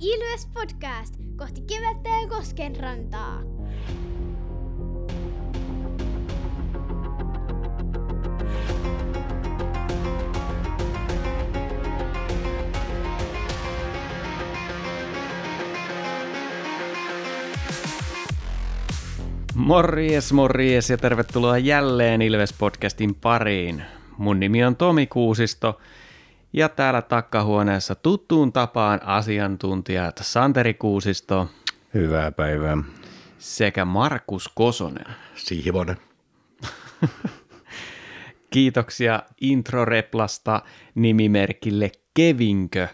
Ilves Podcast kohti kevättä ja kosken rantaa. Morjes, morjes ja tervetuloa jälleen Ilves-podcastin pariin. Mun nimi on Tomi Kuusisto ja täällä takkahuoneessa tuttuun tapaan asiantuntijat Santeri Kuusisto Hyvää päivää. sekä Markus Kosonen. Siivonen. Kiitoksia introreplasta nimimerkille Kevinkö.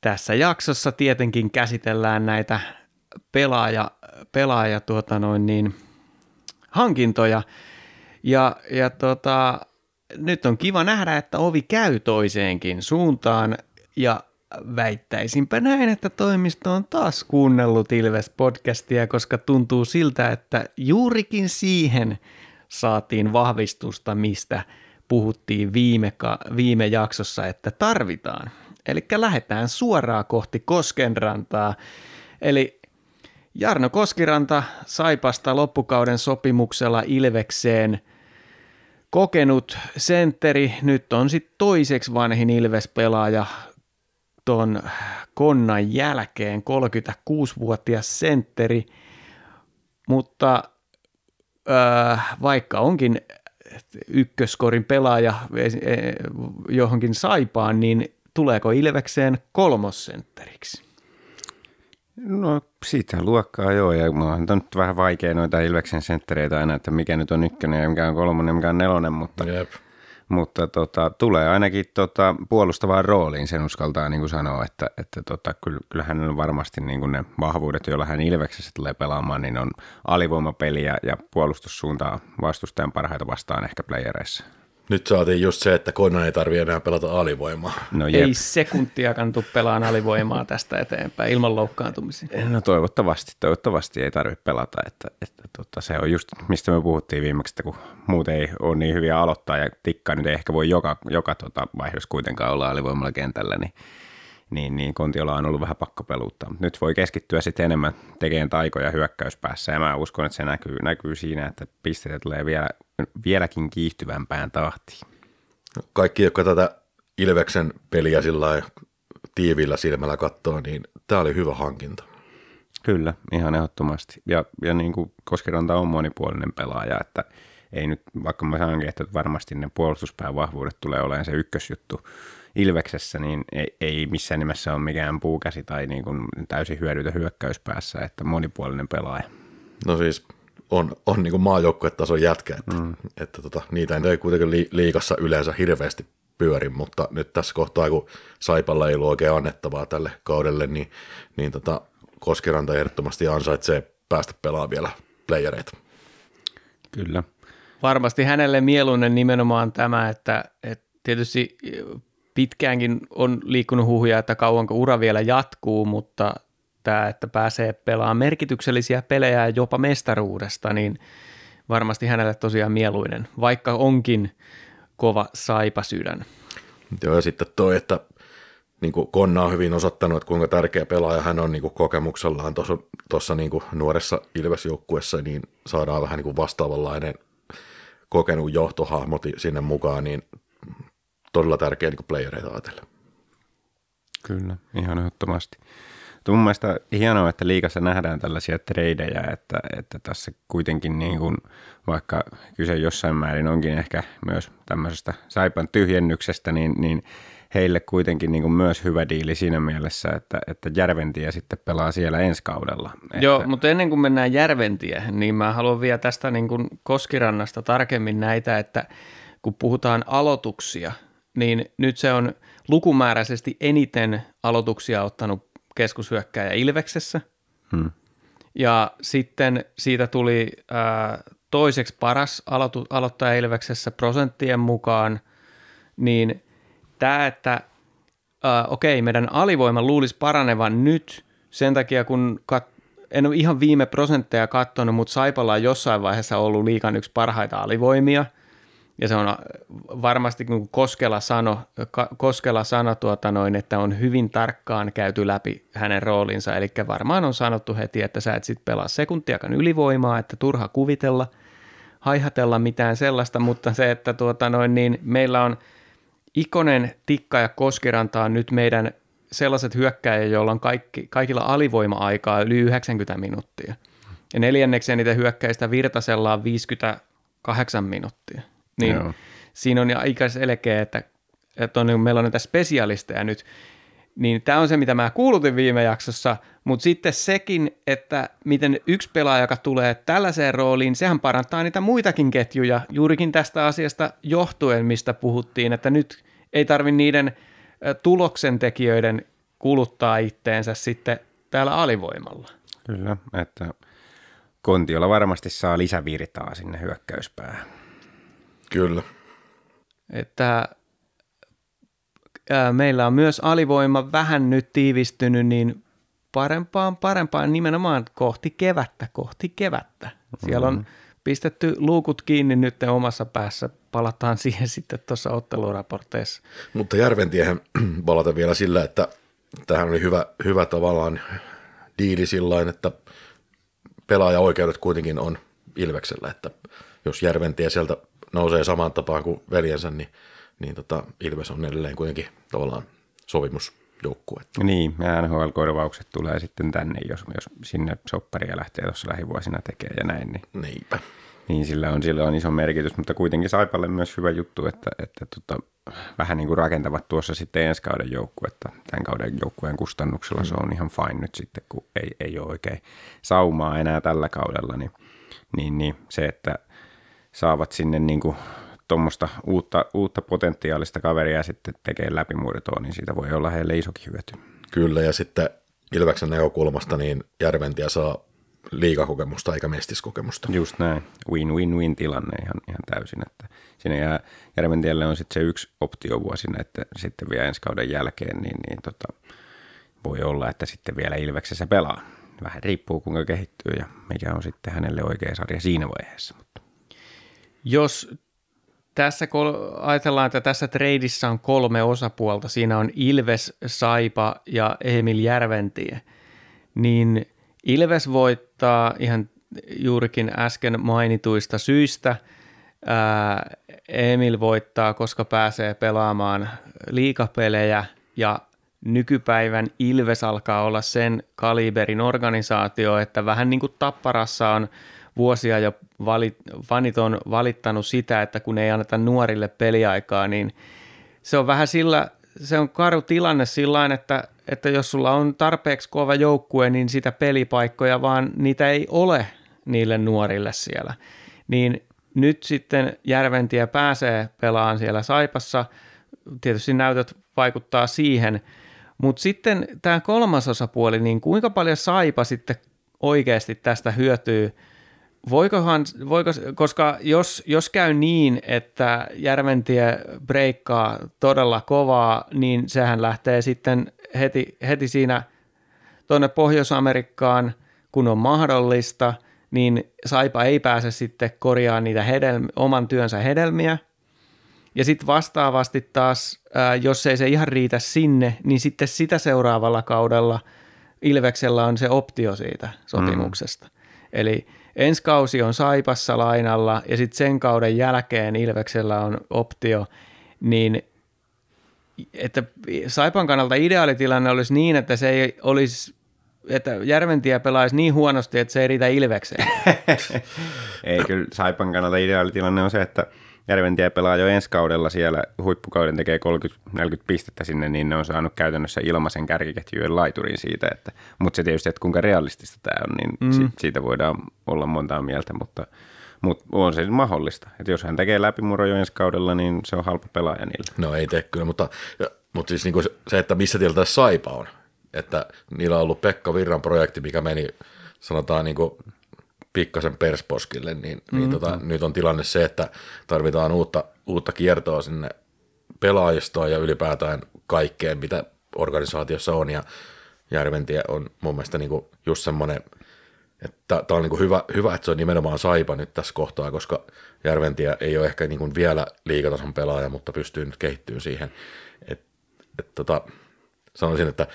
Tässä jaksossa tietenkin käsitellään näitä pelaaja, pelaaja tuota noin niin, hankintoja. Ja, ja tota, nyt on kiva nähdä, että ovi käy toiseenkin suuntaan ja väittäisinpä näin, että toimisto on taas kuunnellut Ilves-podcastia, koska tuntuu siltä, että juurikin siihen saatiin vahvistusta, mistä puhuttiin viime, viime jaksossa, että tarvitaan. Eli lähdetään suoraan kohti Koskenrantaa. Eli Jarno Koskiranta Saipasta loppukauden sopimuksella Ilvekseen kokenut sentteri, nyt on sitten toiseksi vanhin Ilves-pelaaja ton konnan jälkeen, 36-vuotias sentteri, mutta öö, vaikka onkin ykköskorin pelaaja eh, johonkin saipaan, niin tuleeko Ilvekseen kolmossentteriksi? No siitä luokkaa joo, ja mulla on nyt vähän vaikea noita Ilveksen senttereitä aina, että mikä nyt on ykkönen ja mikä on kolmonen ja mikä on nelonen, mutta, Jep. mutta tota, tulee ainakin tota, puolustavaan rooliin, sen uskaltaa niin kuin sanoa, että, että tota, kyllä, kyllä hänellä on varmasti niin kuin ne vahvuudet, joilla hän Ilveksessä tulee pelaamaan, niin on alivoimapeliä ja puolustussuuntaa vastustajan parhaita vastaan ehkä playereissa. Nyt saatiin just se, että Konna ei tarvi enää pelata alivoimaa. No jep. Ei sekuntiakaan tuu pelaan alivoimaa tästä eteenpäin ilman loukkaantumisia. No toivottavasti, toivottavasti ei tarvitse pelata, että, että tota, se on just mistä me puhuttiin viimeksi, että kun muut ei ole niin hyviä aloittaa ja tikka nyt ei ehkä voi joka, joka tota, vaihdos kuitenkaan olla alivoimalla kentällä, niin, niin, niin Kontiola on ollut vähän pakko peluuttaa. Mut Nyt voi keskittyä sitten enemmän tekemään taikoja hyökkäyspäässä ja mä uskon, että se näkyy, näkyy siinä, että pisteitä tulee vielä, vieläkin kiihtyvämpään tahtiin. Kaikki, jotka tätä Ilveksen peliä sillä lailla tiiviillä silmällä katsoo, niin tämä oli hyvä hankinta. Kyllä, ihan ehdottomasti. Ja, ja niin kuin Koskiranta on monipuolinen pelaaja, että ei nyt, vaikka mä sanonkin, että varmasti ne puolustuspään vahvuudet tulee olemaan se ykkösjuttu Ilveksessä, niin ei, ei missään nimessä ole mikään puukäsi tai niin kuin täysin hyödytön hyökkäyspäässä, että monipuolinen pelaaja. No siis on, on niin maajoukkuetason jätkä, että, mm. että tota, niitä ei kuitenkaan li, liikassa yleensä hirveästi pyöri, mutta nyt tässä kohtaa, kun Saipalla ei ollut oikein annettavaa tälle kaudelle, niin, niin tota, Koskiranta ehdottomasti ansaitsee päästä pelaamaan vielä playereita. Kyllä. Varmasti hänelle mieluinen nimenomaan tämä, että, että tietysti pitkäänkin on liikkunut huhuja, että kauanko ura vielä jatkuu, mutta tämä, että pääsee pelaamaan merkityksellisiä pelejä ja jopa mestaruudesta, niin varmasti hänelle tosiaan mieluinen, vaikka onkin kova saipasydän. Joo, ja sitten toi, että niin kuin Konna on hyvin osoittanut, että kuinka tärkeä pelaaja hän on niin kuin kokemuksellaan tuossa niin nuoressa Ilves-joukkuessa, niin saadaan vähän niin kuin vastaavanlainen kokenut johtohahmo sinne mukaan, niin todella tärkeä niin playereita ajatellen. Kyllä, ihan ehdottomasti. Mun mielestä hienoa, että liikassa nähdään tällaisia treidejä, että, että tässä kuitenkin niin kuin, vaikka kyse jossain määrin onkin ehkä myös tämmöisestä saipan tyhjennyksestä, niin, niin heille kuitenkin niin kuin myös hyvä diili siinä mielessä, että, että Järventie sitten pelaa siellä ensi kaudella. Joo, että, mutta ennen kuin mennään Järventiehen, niin mä haluan vielä tästä niin kuin Koskirannasta tarkemmin näitä, että kun puhutaan aloituksia, niin nyt se on lukumääräisesti eniten aloituksia ottanut keskushyökkääjä Ilveksessä. Hmm. Ja sitten siitä tuli ää, toiseksi paras aloitu, aloittaja Ilveksessä prosenttien mukaan, niin tämä, että ää, okei, meidän alivoima luulisi paranevan nyt sen takia, kun kat, en ole ihan viime prosentteja katsonut, mutta Saipalla on jossain vaiheessa ollut liikan yksi parhaita alivoimia, Ja se on äh, varmasti kun Koskela sano, Koskela sano tuota noin, että on hyvin tarkkaan käyty läpi hänen roolinsa. Eli varmaan on sanottu heti, että sä et sit pelaa sekuntiakaan ylivoimaa, että turha kuvitella, haihatella mitään sellaista, mutta se, että tuota noin, niin meillä on Ikonen, Tikka ja Koskiranta on nyt meidän sellaiset hyökkäjät, joilla on kaikki, kaikilla alivoima-aikaa yli 90 minuuttia. Ja neljänneksi niitä hyökkäistä Virtasella on 58 minuuttia. Niin Joo. siinä on aika selkeä, että, että on, niin meillä on näitä spesialisteja nyt. Niin tämä on se, mitä mä kuulutin viime jaksossa, mutta sitten sekin, että miten yksi pelaaja, joka tulee tällaiseen rooliin, sehän parantaa niitä muitakin ketjuja juurikin tästä asiasta johtuen, mistä puhuttiin, että nyt ei tarvi niiden tuloksentekijöiden kuluttaa itteensä sitten täällä alivoimalla. Kyllä, että Kontiolla varmasti saa lisävirtaa sinne hyökkäyspäähän. Kyllä. Että ää, meillä on myös alivoima vähän nyt tiivistynyt, niin parempaan parempaan nimenomaan kohti kevättä, kohti kevättä. Siellä on mm-hmm. pistetty luukut kiinni nyt omassa päässä. Palataan siihen sitten tuossa otteluraporteissa. Mutta Järventiehän palata vielä sillä, että tähän oli hyvä, hyvä tavallaan diili sillä että pelaajaoikeudet kuitenkin on Ilveksellä, että jos Järventie sieltä nousee samaan tapaan kuin veljensä, niin, niin tota, Ilves on edelleen kuitenkin tavallaan sovimusjoukkue. Niin, NHL-korvaukset tulee sitten tänne, jos, jos sinne sopparia lähtee tuossa lähivuosina tekemään ja näin. Niin, Niinpä. Niin, sillä on, sillä on iso merkitys, mutta kuitenkin Saipalle myös hyvä juttu, että, että tota, vähän niin kuin rakentavat tuossa sitten ensi kauden joukkuetta. Tämän kauden joukkueen kustannuksella mm. se on ihan fine nyt sitten, kun ei, ei ole oikein saumaa enää tällä kaudella, niin, niin, niin se, että saavat sinne niin kuin tuommoista uutta, uutta potentiaalista kaveria sitten tekee läpimurtoa, niin siitä voi olla heille isokin hyöty. Kyllä, ja sitten Ilveksen näkökulmasta niin Järventiä saa liikakokemusta eikä mestiskokemusta. Just näin. Win-win-win tilanne ihan, ihan täysin. Että siinä jää Järventielle on sitten se yksi optiovuosi, että sitten vielä ensi kauden jälkeen, niin, niin tota, voi olla, että sitten vielä Ilveksessä pelaa. Vähän riippuu kuinka kehittyy ja mikä on sitten hänelle oikea sarja siinä vaiheessa. Mutta. Jos tässä kol- ajatellaan, että tässä treidissä on kolme osapuolta, siinä on Ilves, Saipa ja Emil Järventie, niin Ilves voittaa ihan juurikin äsken mainituista syistä. Ää, Emil voittaa, koska pääsee pelaamaan liikapelejä ja nykypäivän Ilves alkaa olla sen kaliberin organisaatio, että vähän niin kuin Tapparassa on vuosia jo valit, vanit on valittanut sitä, että kun ei anneta nuorille peliaikaa, niin se on vähän sillä, se on karu tilanne sillä että, että jos sulla on tarpeeksi kova joukkue, niin sitä pelipaikkoja vaan niitä ei ole niille nuorille siellä. Niin nyt sitten Järventie pääsee pelaamaan siellä Saipassa, tietysti näytöt vaikuttaa siihen, mutta sitten tämä kolmas osapuoli, niin kuinka paljon Saipa sitten oikeasti tästä hyötyy – Voikohan, voiko, koska jos, jos käy niin, että Järventie breikkaa todella kovaa, niin sehän lähtee sitten heti, heti siinä tuonne Pohjois-Amerikkaan, kun on mahdollista, niin Saipa ei pääse sitten korjaamaan niitä hedelmi, oman työnsä hedelmiä. Ja sitten vastaavasti taas, ää, jos ei se ihan riitä sinne, niin sitten sitä seuraavalla kaudella Ilveksellä on se optio siitä sopimuksesta. Mm. Eli ensi kausi on Saipassa lainalla ja sitten sen kauden jälkeen Ilveksellä on optio, niin että Saipan kannalta ideaalitilanne olisi niin, että se ei olisi että Järventie pelaisi niin huonosti, että se ei riitä Ilvekseen. ei, kyllä Saipan kannalta ideaalitilanne on se, että Järventie pelaa jo ensi kaudella siellä, huippukauden tekee 30-40 pistettä sinne, niin ne on saanut käytännössä ilmaisen kärkiketjujen laiturin siitä, että, mutta se tietysti, että kuinka realistista tämä on, niin mm. siitä voidaan olla montaa mieltä, mutta, mutta on se mahdollista. Että jos hän tekee läpimurro jo ensi kaudella, niin se on halpa pelaaja niillä. No ei tee kyllä, mutta, mutta siis niin se, että missä tiellä Saipa on, että niillä on ollut Pekka Virran projekti, mikä meni sanotaan niin kuin pikkasen persposkille, niin, niin mm-hmm. niin tota, nyt on tilanne se, että tarvitaan uutta, uutta kiertoa sinne pelaajistoon ja ylipäätään kaikkeen, mitä organisaatiossa on, ja Järventie on mun mielestä niin just semmoinen, Tämä on niin hyvä, hyvä, että se on nimenomaan Saipa nyt tässä kohtaa, koska Järventie ei ole ehkä niin vielä liikatason pelaaja, mutta pystyy nyt kehittyä siihen. Et, et tota, sanoisin, että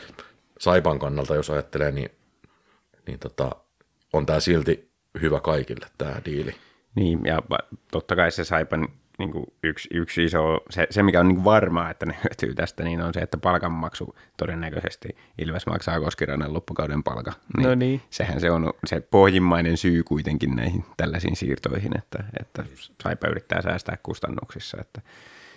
Saipan kannalta, jos ajattelee, niin, niin tota, on tämä silti hyvä kaikille tämä diili. Niin, ja totta kai se Saipan niin kuin yksi, yksi iso, se, se mikä on niin varmaa, että ne hyötyy tästä, niin on se, että palkanmaksu todennäköisesti Ilves maksaa Koskirannan loppukauden palka. Niin no niin. Sehän se on se pohjimmainen syy kuitenkin näihin tällaisiin siirtoihin, että, että Saipa yrittää säästää kustannuksissa, että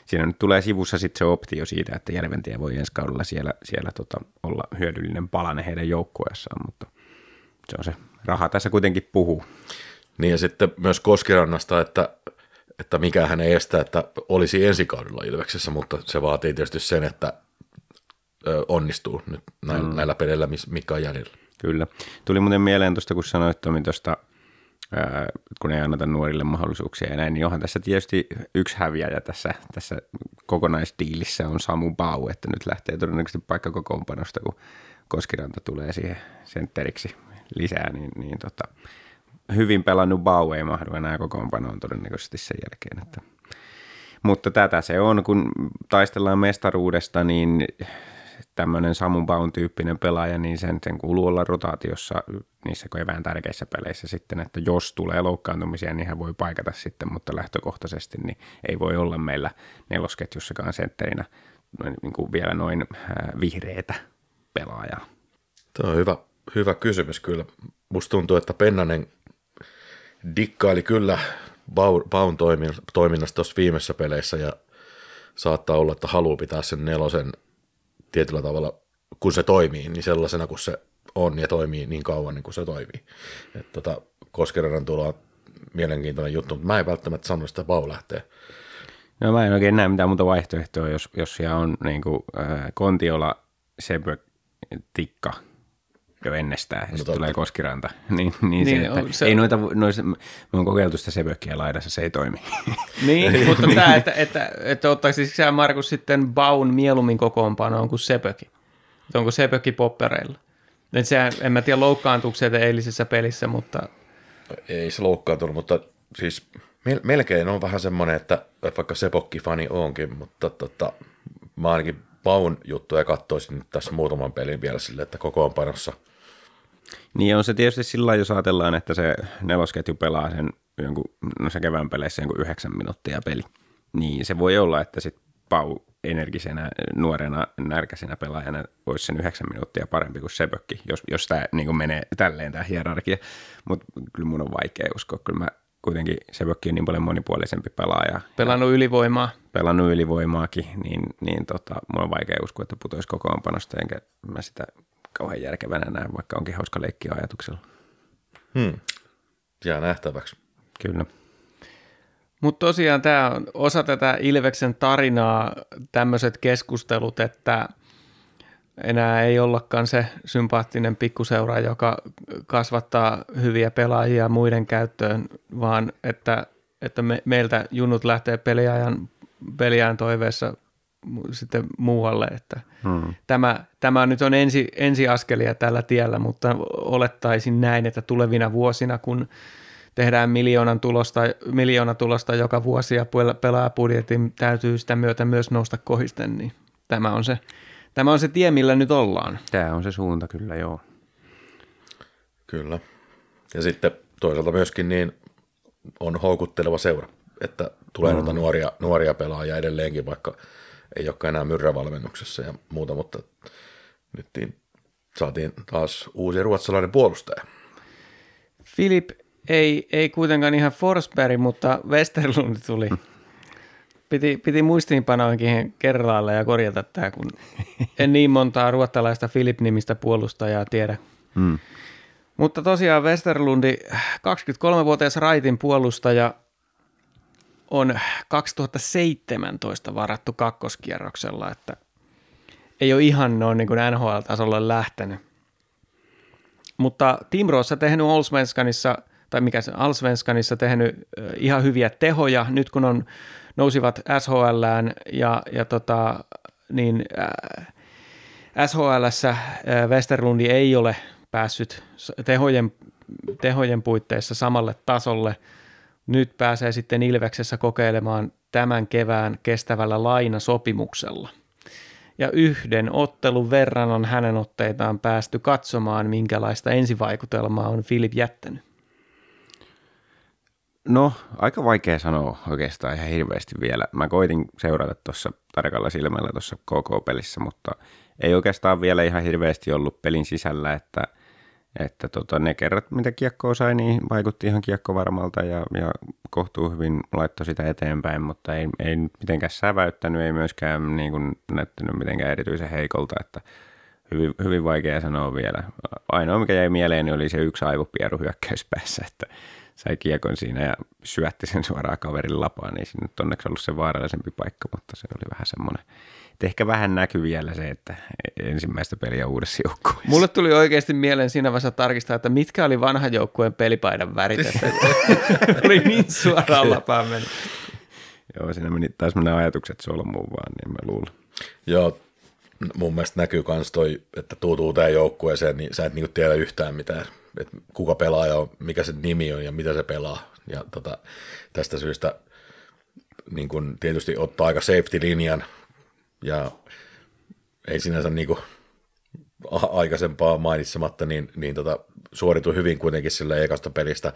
siinä nyt tulee sivussa sitten se optio siitä, että Järventie voi ensi kaudella siellä, siellä tota, olla hyödyllinen palane heidän joukkueessaan, mutta se on se raha tässä kuitenkin puhuu. Niin ja sitten myös Koskirannasta, että että mikä hän ei estä, että olisi ensi kaudella Ilveksessä, mutta se vaatii tietysti sen, että onnistuu nyt näillä, mm. näillä peleillä, mikä on jäljellä. Kyllä. Tuli muuten mieleen tuosta, kun sanoit Tomi tuosta, kun ei anneta nuorille mahdollisuuksia ja näin, niin onhan tässä tietysti yksi häviäjä tässä, tässä kokonaisdiilissä on Samu Bau, että nyt lähtee todennäköisesti paikka kokoonpanosta, kun Koskiranta tulee siihen sentteriksi lisää, niin, niin tota, hyvin pelannut Bau ei mahdu enää kokoonpanoon todennäköisesti sen jälkeen. Että. Mutta tätä se on, kun taistellaan mestaruudesta, niin tämmöinen Samu Baun tyyppinen pelaaja, niin sen, sen kuuluu olla rotaatiossa niissä kevään tärkeissä peleissä sitten, että jos tulee loukkaantumisia, niin hän voi paikata sitten, mutta lähtökohtaisesti niin ei voi olla meillä nelosketjussakaan sentterinä niin kuin vielä noin vihreitä pelaajaa. Tämä on hyvä, hyvä kysymys kyllä. Musta tuntuu, että Pennanen dikkaili kyllä Baun toiminnasta tuossa viimeisessä peleissä ja saattaa olla, että haluaa pitää sen nelosen tietyllä tavalla, kun se toimii, niin sellaisena kuin se on ja toimii niin kauan niin kuin se toimii. Että tota, Koskeradan tulo mielenkiintoinen juttu, mutta mä en välttämättä sano sitä, Bau lähtee. No mä en oikein näe mitään muuta vaihtoehtoa, jos, jos siellä on niin kuin, äh, Kontiola, Sebö, Tikka, jo ennestään, ja no sitten tulee Koskiranta. niin, niin, niin se, että se... ei noita, noista, me on kokeiltu sitä Sebökkiä laidassa, se ei toimi. niin, mutta tämä, että, että, että ottaisi sisään Markus sitten Baun mieluummin kokoonpanoon kuin Seböki. Että onko Seböki poppereilla? Et sehän, en mä tiedä loukkaantuuko se eilisessä pelissä, mutta... Ei se loukkaantunut, mutta siis melkein on vähän semmoinen, että vaikka Sepokki-fani onkin, mutta tota, mä ainakin Baun juttuja katsoisin nyt tässä muutaman pelin vielä sille, että kokoonpanossa – niin on se tietysti sillä jos ajatellaan, että se nelosketju pelaa sen jonkun, no se kevään peleissä jonkun yhdeksän minuuttia peli, niin se voi olla, että sitten Pau energisenä, nuorena, närkäisenä pelaajana olisi sen yhdeksän minuuttia parempi kuin Sebökki, jos, jos tämä niin menee tälleen tämä hierarkia. Mutta kyllä mun on vaikea uskoa. Kyllä mä kuitenkin Sebökki on niin paljon monipuolisempi pelaaja. Pelannut ylivoimaa. Pelannut ylivoimaakin, niin, niin tota, mun on vaikea uskoa, että putoisi kokoonpanosta, enkä mä sitä kauhean järkevänä näin, vaikka onkin hauska leikki ajatuksella. Hmm. Jää nähtäväksi. Kyllä. Mutta tosiaan tämä on osa tätä Ilveksen tarinaa, tämmöiset keskustelut, että enää ei ollakaan se sympaattinen pikkuseura, joka kasvattaa hyviä pelaajia muiden käyttöön, vaan että, että me, meiltä junut lähtee peliajan, peliajan toiveessa sitten muualle. Että hmm. tämä, tämä nyt on ensi, ensiaskelia tällä tiellä, mutta olettaisin näin, että tulevina vuosina, kun tehdään miljoonan tulosta, miljoona tulosta joka vuosi ja pelaajapudjetin täytyy sitä myötä myös nousta kohisten, niin tämä on se, tämä on se tie, millä nyt ollaan. Tämä on se suunta kyllä, joo. Kyllä. Ja sitten toisaalta myöskin niin on houkutteleva seura, että tulee mm. noita nuoria, nuoria pelaajia edelleenkin, vaikka – ei olekaan enää myrrävalmennuksessa ja muuta, mutta nyt niin saatiin taas uusi ruotsalainen puolustaja. Filip ei, ei kuitenkaan ihan Forsberg, mutta Westerlund tuli. Piti, piti muistiinpanoinkin kerralla ja korjata tämä, kun en niin montaa ruottalaista Filip-nimistä puolustajaa tiedä. Hmm. Mutta tosiaan Westerlundi, 23-vuotias raitin puolustaja, on 2017 varattu kakkoskierroksella, että ei ole ihan noin niin kuin NHL-tasolla lähtenyt. Mutta Timroossa tehnyt Allsvenskanissa, tai mikä se Allsvenskanissa tehnyt ihan hyviä tehoja, nyt kun on nousivat SHLään ja, ja tota, niin äh, SHLssä äh, Westerlundi ei ole päässyt tehojen tehojen puitteissa samalle tasolle. Nyt pääsee sitten Ilveksessä kokeilemaan tämän kevään kestävällä lainasopimuksella. Ja yhden ottelun verran on hänen otteitaan päästy katsomaan, minkälaista ensivaikutelmaa on Filip jättänyt. No, aika vaikea sanoa oikeastaan ihan hirveästi vielä. Mä koitin seurata tuossa tarkalla silmällä tuossa KK-pelissä, mutta ei oikeastaan vielä ihan hirveästi ollut pelin sisällä, että, että tota, ne kerrat, mitä kiekkoa sai, niin vaikutti ihan kiekkovarmalta ja, ja kohtuu hyvin laittoi sitä eteenpäin, mutta ei, ei mitenkään säväyttänyt, ei myöskään niin kuin, näyttänyt mitenkään erityisen heikolta, että hyvin, hyvin vaikea sanoa vielä. Ainoa, mikä jäi mieleen, oli se yksi aivopieru hyökkäyspäässä, että sai kiekon siinä ja syötti sen suoraan kaverin lapaan, niin se nyt onneksi ollut se vaarallisempi paikka, mutta se oli vähän semmoinen, että ehkä vähän näkyy vielä se, että ensimmäistä peliä uudessa joukkueessa. Mulle tuli oikeasti mieleen siinä vaiheessa tarkistaa, että mitkä oli vanhan joukkueen pelipaidan värit, oli niin suoraan lapaan mennyt. Joo, siinä meni, taisi mennä ajatukset solmuun vaan, niin mä luulen. Joo, mun mielestä näkyy myös toi, että tuut uuteen joukkueeseen, niin sä et niinku tiedä yhtään mitään, että kuka pelaaja on, mikä se nimi on ja mitä se pelaa. Ja tota, tästä syystä niin kun tietysti ottaa aika safety-linjan ja ei sinänsä niin kuin aikaisempaa mainitsematta, niin, niin tota, suoritui hyvin kuitenkin sillä ekasta pelistä.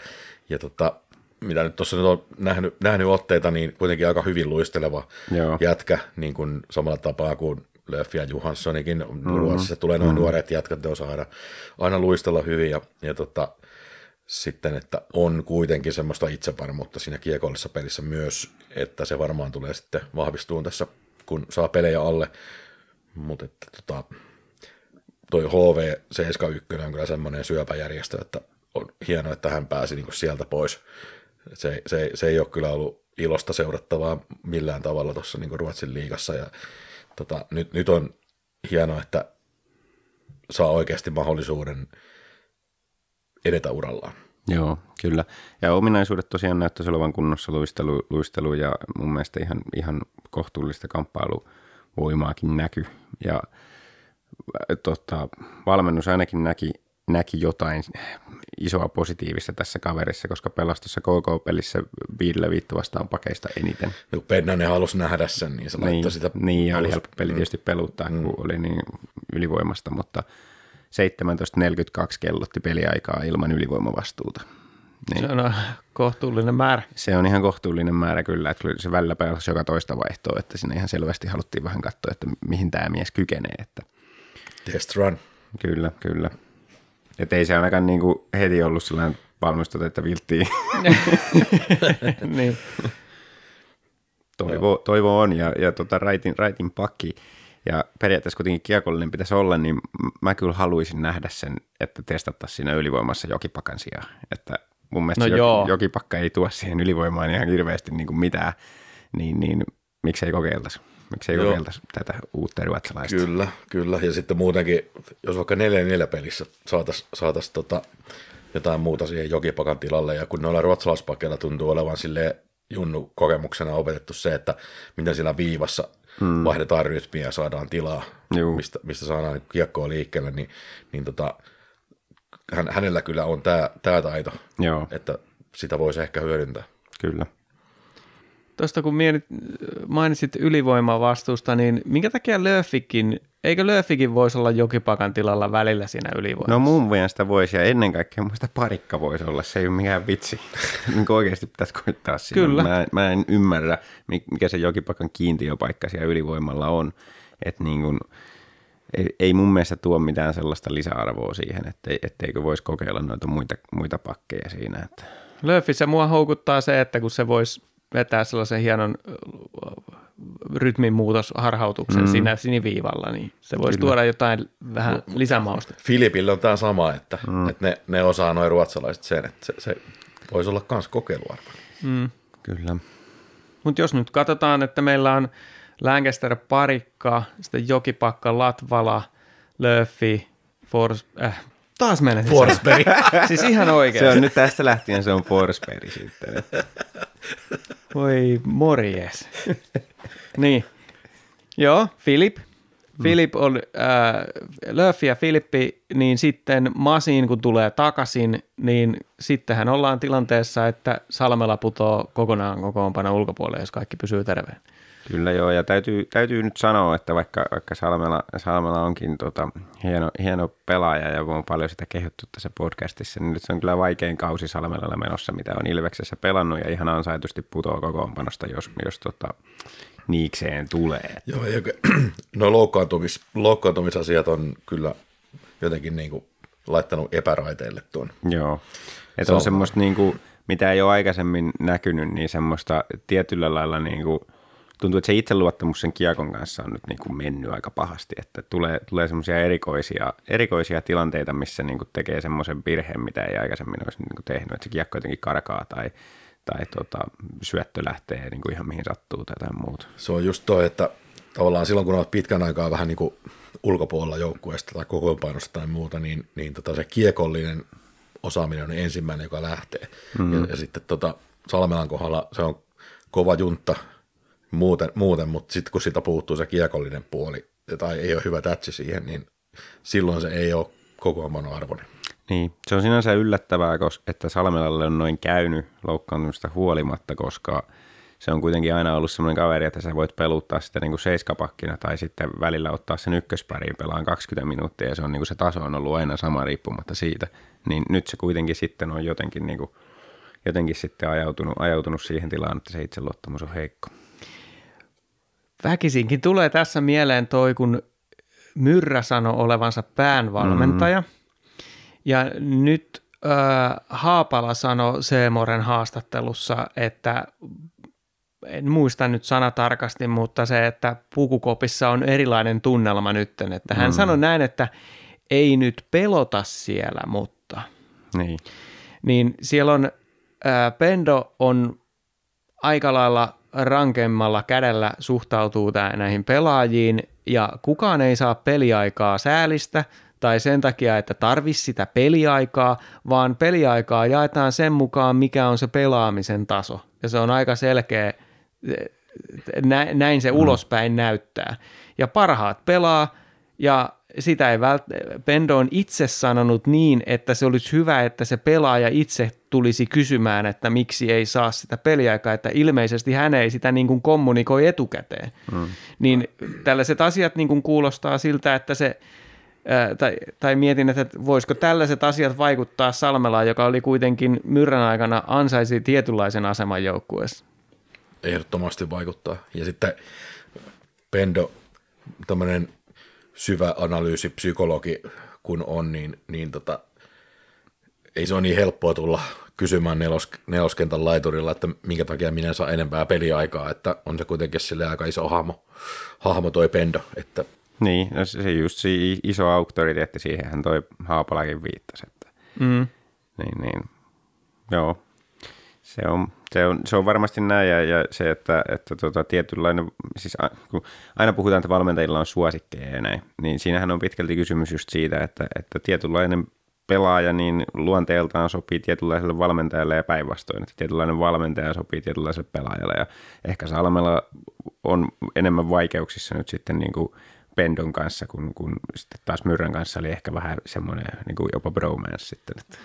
Ja tota, mitä nyt tuossa nyt on nähnyt, nähnyt otteita, niin kuitenkin aika hyvin luisteleva Joo. jätkä, niin kuin samalla tapaa kuin Löf ja Johanssonikin mm-hmm. Ruotsissa tulee noin mm-hmm. nuoret jätkät, ne osaa aina, aina luistella hyvin ja, ja tota, sitten, että on kuitenkin semmoista itsevarmuutta siinä kiekollisessa pelissä myös, että se varmaan tulee sitten vahvistuun tässä, kun saa pelejä alle, mutta että tota, toi HV71 on kyllä semmoinen syöpäjärjestö, että on hienoa, että hän pääsi niin sieltä pois. Se, se, se ei ole kyllä ollut ilosta seurattavaa millään tavalla tuossa niin Ruotsin liigassa ja tota, nyt, nyt on hienoa, että saa oikeasti mahdollisuuden edetä urallaan. Joo, kyllä. Ja ominaisuudet tosiaan näyttäisi olevan kunnossa luistelu, luistelu ja mun mielestä ihan, ihan kohtuullista kamppailuvoimaakin näky. Ja tota, valmennus ainakin näki, näki jotain isoa positiivista tässä kaverissa, koska pelastossa KK-pelissä viidellä viittä vastaan pakeista eniten. No Pennanen halusi nähdä sen, niin se niin, laittoi sitä. Niin, ja oli helppo peli tietysti peluttaa, mm. kun oli niin ylivoimasta, mutta 17.42 kellotti peliaikaa ilman ylivoimavastuuta. Niin. Se on kohtuullinen määrä. Se on ihan kohtuullinen määrä kyllä, että se välillä pelasi joka toista vaihtoa, että sinne ihan selvästi haluttiin vähän katsoa, että mihin tämä mies kykenee. Että... Test run. Kyllä, kyllä. Että ei se ainakaan niin kuin heti ollut sellainen valmistus, että vilttiin. niin. Toivo, toivo on ja, ja tota, raitin, raitin pakki ja periaatteessa kuitenkin kiekollinen pitäisi olla, niin mä kyllä haluaisin nähdä sen, että testattaisiin siinä ylivoimassa jokipakan sijaan. Että mun mielestä no joki, jokipakka ei tuo siihen ylivoimaan ihan hirveästi niin kuin mitään, niin, niin miksei kokeiltaisi? Miksei kokeiltaisi tätä uutta ruotsalaista? Kyllä, kyllä. Ja sitten muutenkin, jos vaikka 4-4 pelissä saataisiin saatais tota jotain muuta siihen jokipakan tilalle, ja kun noilla ruotsalaispakeilla tuntuu olevan sille junnu kokemuksena opetettu se, että miten siellä viivassa mm. vaihdetaan rytmiä ja saadaan tilaa, mistä, mistä saadaan kiekkoa liikkeelle, niin, niin tota, hän, hänellä kyllä on tämä tää taito, Joo. että sitä voisi ehkä hyödyntää. Kyllä. Tuosta kun mainitsit ylivoimavastuusta, niin minkä takia Löfikin, eikö Löfikin voisi olla jokipakan tilalla välillä siinä ylivoimassa? No mun mielestä voisi ja ennen kaikkea muista parikka voisi olla, se ei ole mikään vitsi. niin oikeasti pitäisi koittaa siinä. Kyllä. Mä, mä en ymmärrä, mikä se jokipakan kiintiöpaikka siellä ylivoimalla on. Että niin kuin, ei, ei mun mielestä tuo mitään sellaista lisäarvoa siihen, ettei, etteikö voisi kokeilla noita muita, muita pakkeja siinä. Että. Löfissä mua houkuttaa se, että kun se voisi vetää sellaisen hienon rytmin muutosharhautuksen mm. siinä siniviivalla, niin se voisi Kyllä. tuoda jotain vähän no, lisämausta. Filipille on tämä sama, että, mm. että ne, ne osaa noin ruotsalaiset sen, että se, se voisi olla myös kokeiluarvo. Mm. Kyllä. Mutta jos nyt katsotaan, että meillä on Lancaster Parikka, sitten Jokipakka, Latvala, Löffi, Fors, äh, taas menee. Forsberg. siis ihan oikein. Se on nyt tästä lähtien se on Forsberg sitten. Voi morjes. niin. Joo, Filip. Filip on, äh, Löffi ja Filippi, niin sitten Masin, kun tulee takaisin, niin sittenhän ollaan tilanteessa, että Salmela putoo kokonaan kokoonpano ulkopuolelle, jos kaikki pysyy terveen. Kyllä joo, ja täytyy, täytyy nyt sanoa, että vaikka, vaikka Salmela, Salmela onkin tota, hieno, hieno pelaaja ja on paljon sitä kehuttu tässä podcastissa, niin nyt se on kyllä vaikein kausi Salmelalla menossa, mitä on Ilveksessä pelannut ja ihan ansaitusti putoaa kokoonpanosta, jos, jos tota, niikseen tulee. Joo, ja no loukkaantumis, loukkaantumisasiat on kyllä jotenkin niin kuin laittanut epäraiteille tuon. Joo, että on semmoista, niin kuin, mitä ei ole aikaisemmin näkynyt, niin semmoista tietyllä lailla niin kuin, tuntuu, että se itseluottamus sen kiekon kanssa on nyt niin kuin mennyt aika pahasti, että tulee, tulee semmoisia erikoisia, erikoisia tilanteita, missä niin kuin tekee semmoisen virheen, mitä ei aikaisemmin olisi niin kuin tehnyt, että se kiekko jotenkin karkaa tai, tai tota, syöttö lähtee niin kuin ihan mihin sattuu tai jotain muuta. Se on just toi, että tavallaan silloin kun olet pitkän aikaa vähän niin kuin ulkopuolella joukkueesta tai kokoonpanosta tai muuta, niin, niin tota se kiekollinen osaaminen on ensimmäinen, joka lähtee. Mm-hmm. Ja, ja sitten tota, Salmelan kohdalla se on kova juntta muuten, muuten mutta sitten kun siitä puuttuu se kiekollinen puoli tai ei ole hyvä tätsi siihen, niin silloin se ei ole kokoonpano arvoinen. Niin, se on sinänsä yllättävää, että Salmelalle on noin käynyt loukkaantumista huolimatta, koska se on kuitenkin aina ollut semmoinen kaveri, että sä voit peluttaa sitä niin kuin seiskapakkina tai sitten välillä ottaa sen ykköspäriin pelaan 20 minuuttia ja se on niin kuin se taso on ollut aina sama riippumatta siitä. Niin nyt se kuitenkin sitten on jotenkin, niin kuin, jotenkin sitten ajautunut, ajautunut siihen tilaan, että se itseluottamus on heikko. Väkisinkin tulee tässä mieleen toi, kun Myrrä sanoi olevansa päänvalmentaja. Mm-hmm. Ja nyt äh, Haapala sanoi Seemoren haastattelussa, että en muista nyt sana tarkasti, mutta se, että pukukopissa on erilainen tunnelma nyt. Että hän mm. sanoi näin, että ei nyt pelota siellä, mutta. Niin. Niin siellä on, ää, Pendo on aika lailla rankemmalla kädellä suhtautuu tää näihin pelaajiin ja kukaan ei saa peliaikaa säälistä tai sen takia, että tarvisi sitä peliaikaa, vaan peliaikaa jaetaan sen mukaan, mikä on se pelaamisen taso. Ja se on aika selkeä, näin se mm. ulospäin näyttää. Ja parhaat pelaa ja sitä ei vält- Pendo on itse sanonut niin, että se olisi hyvä, että se pelaaja itse tulisi kysymään, että miksi ei saa sitä peliaikaa, että ilmeisesti hän ei sitä niin kuin kommunikoi etukäteen. Hmm. Niin tällaiset asiat niin kuin kuulostaa siltä, että se, ää, tai, tai mietin, että voisiko tällaiset asiat vaikuttaa Salmelaan, joka oli kuitenkin myrrän aikana ansaisi tietynlaisen aseman joukkueessa. Ehdottomasti vaikuttaa. Ja sitten Pendo, tämmöinen syvä analyysi, psykologi kun on, niin, niin tota, ei se ole niin helppoa tulla kysymään nelos, neloskentän laiturilla, että minkä takia minä saa enempää peliaikaa, että on se kuitenkin sille aika iso hahmo, hahmo toi Pendo. Että... Niin, no se just se iso auktoriteetti siihen toi Haapalakin viittasi. Että... Mm. Niin, niin. Joo, se on, se on, se on varmasti näin ja, ja se, että, että tota, tietynlainen, siis a, kun aina puhutaan, että valmentajilla on suosikkeja ja näin, niin siinähän on pitkälti kysymys just siitä, että, että tietynlainen pelaaja niin luonteeltaan sopii tietynlaiselle valmentajalle ja päinvastoin, että tietynlainen valmentaja sopii tietynlaiselle pelaajalle ja ehkä Salmella on enemmän vaikeuksissa nyt sitten niin kuin Pendon kanssa, kun, kun sitten taas Myrrän kanssa oli ehkä vähän semmoinen niin kuin jopa bromance sitten, että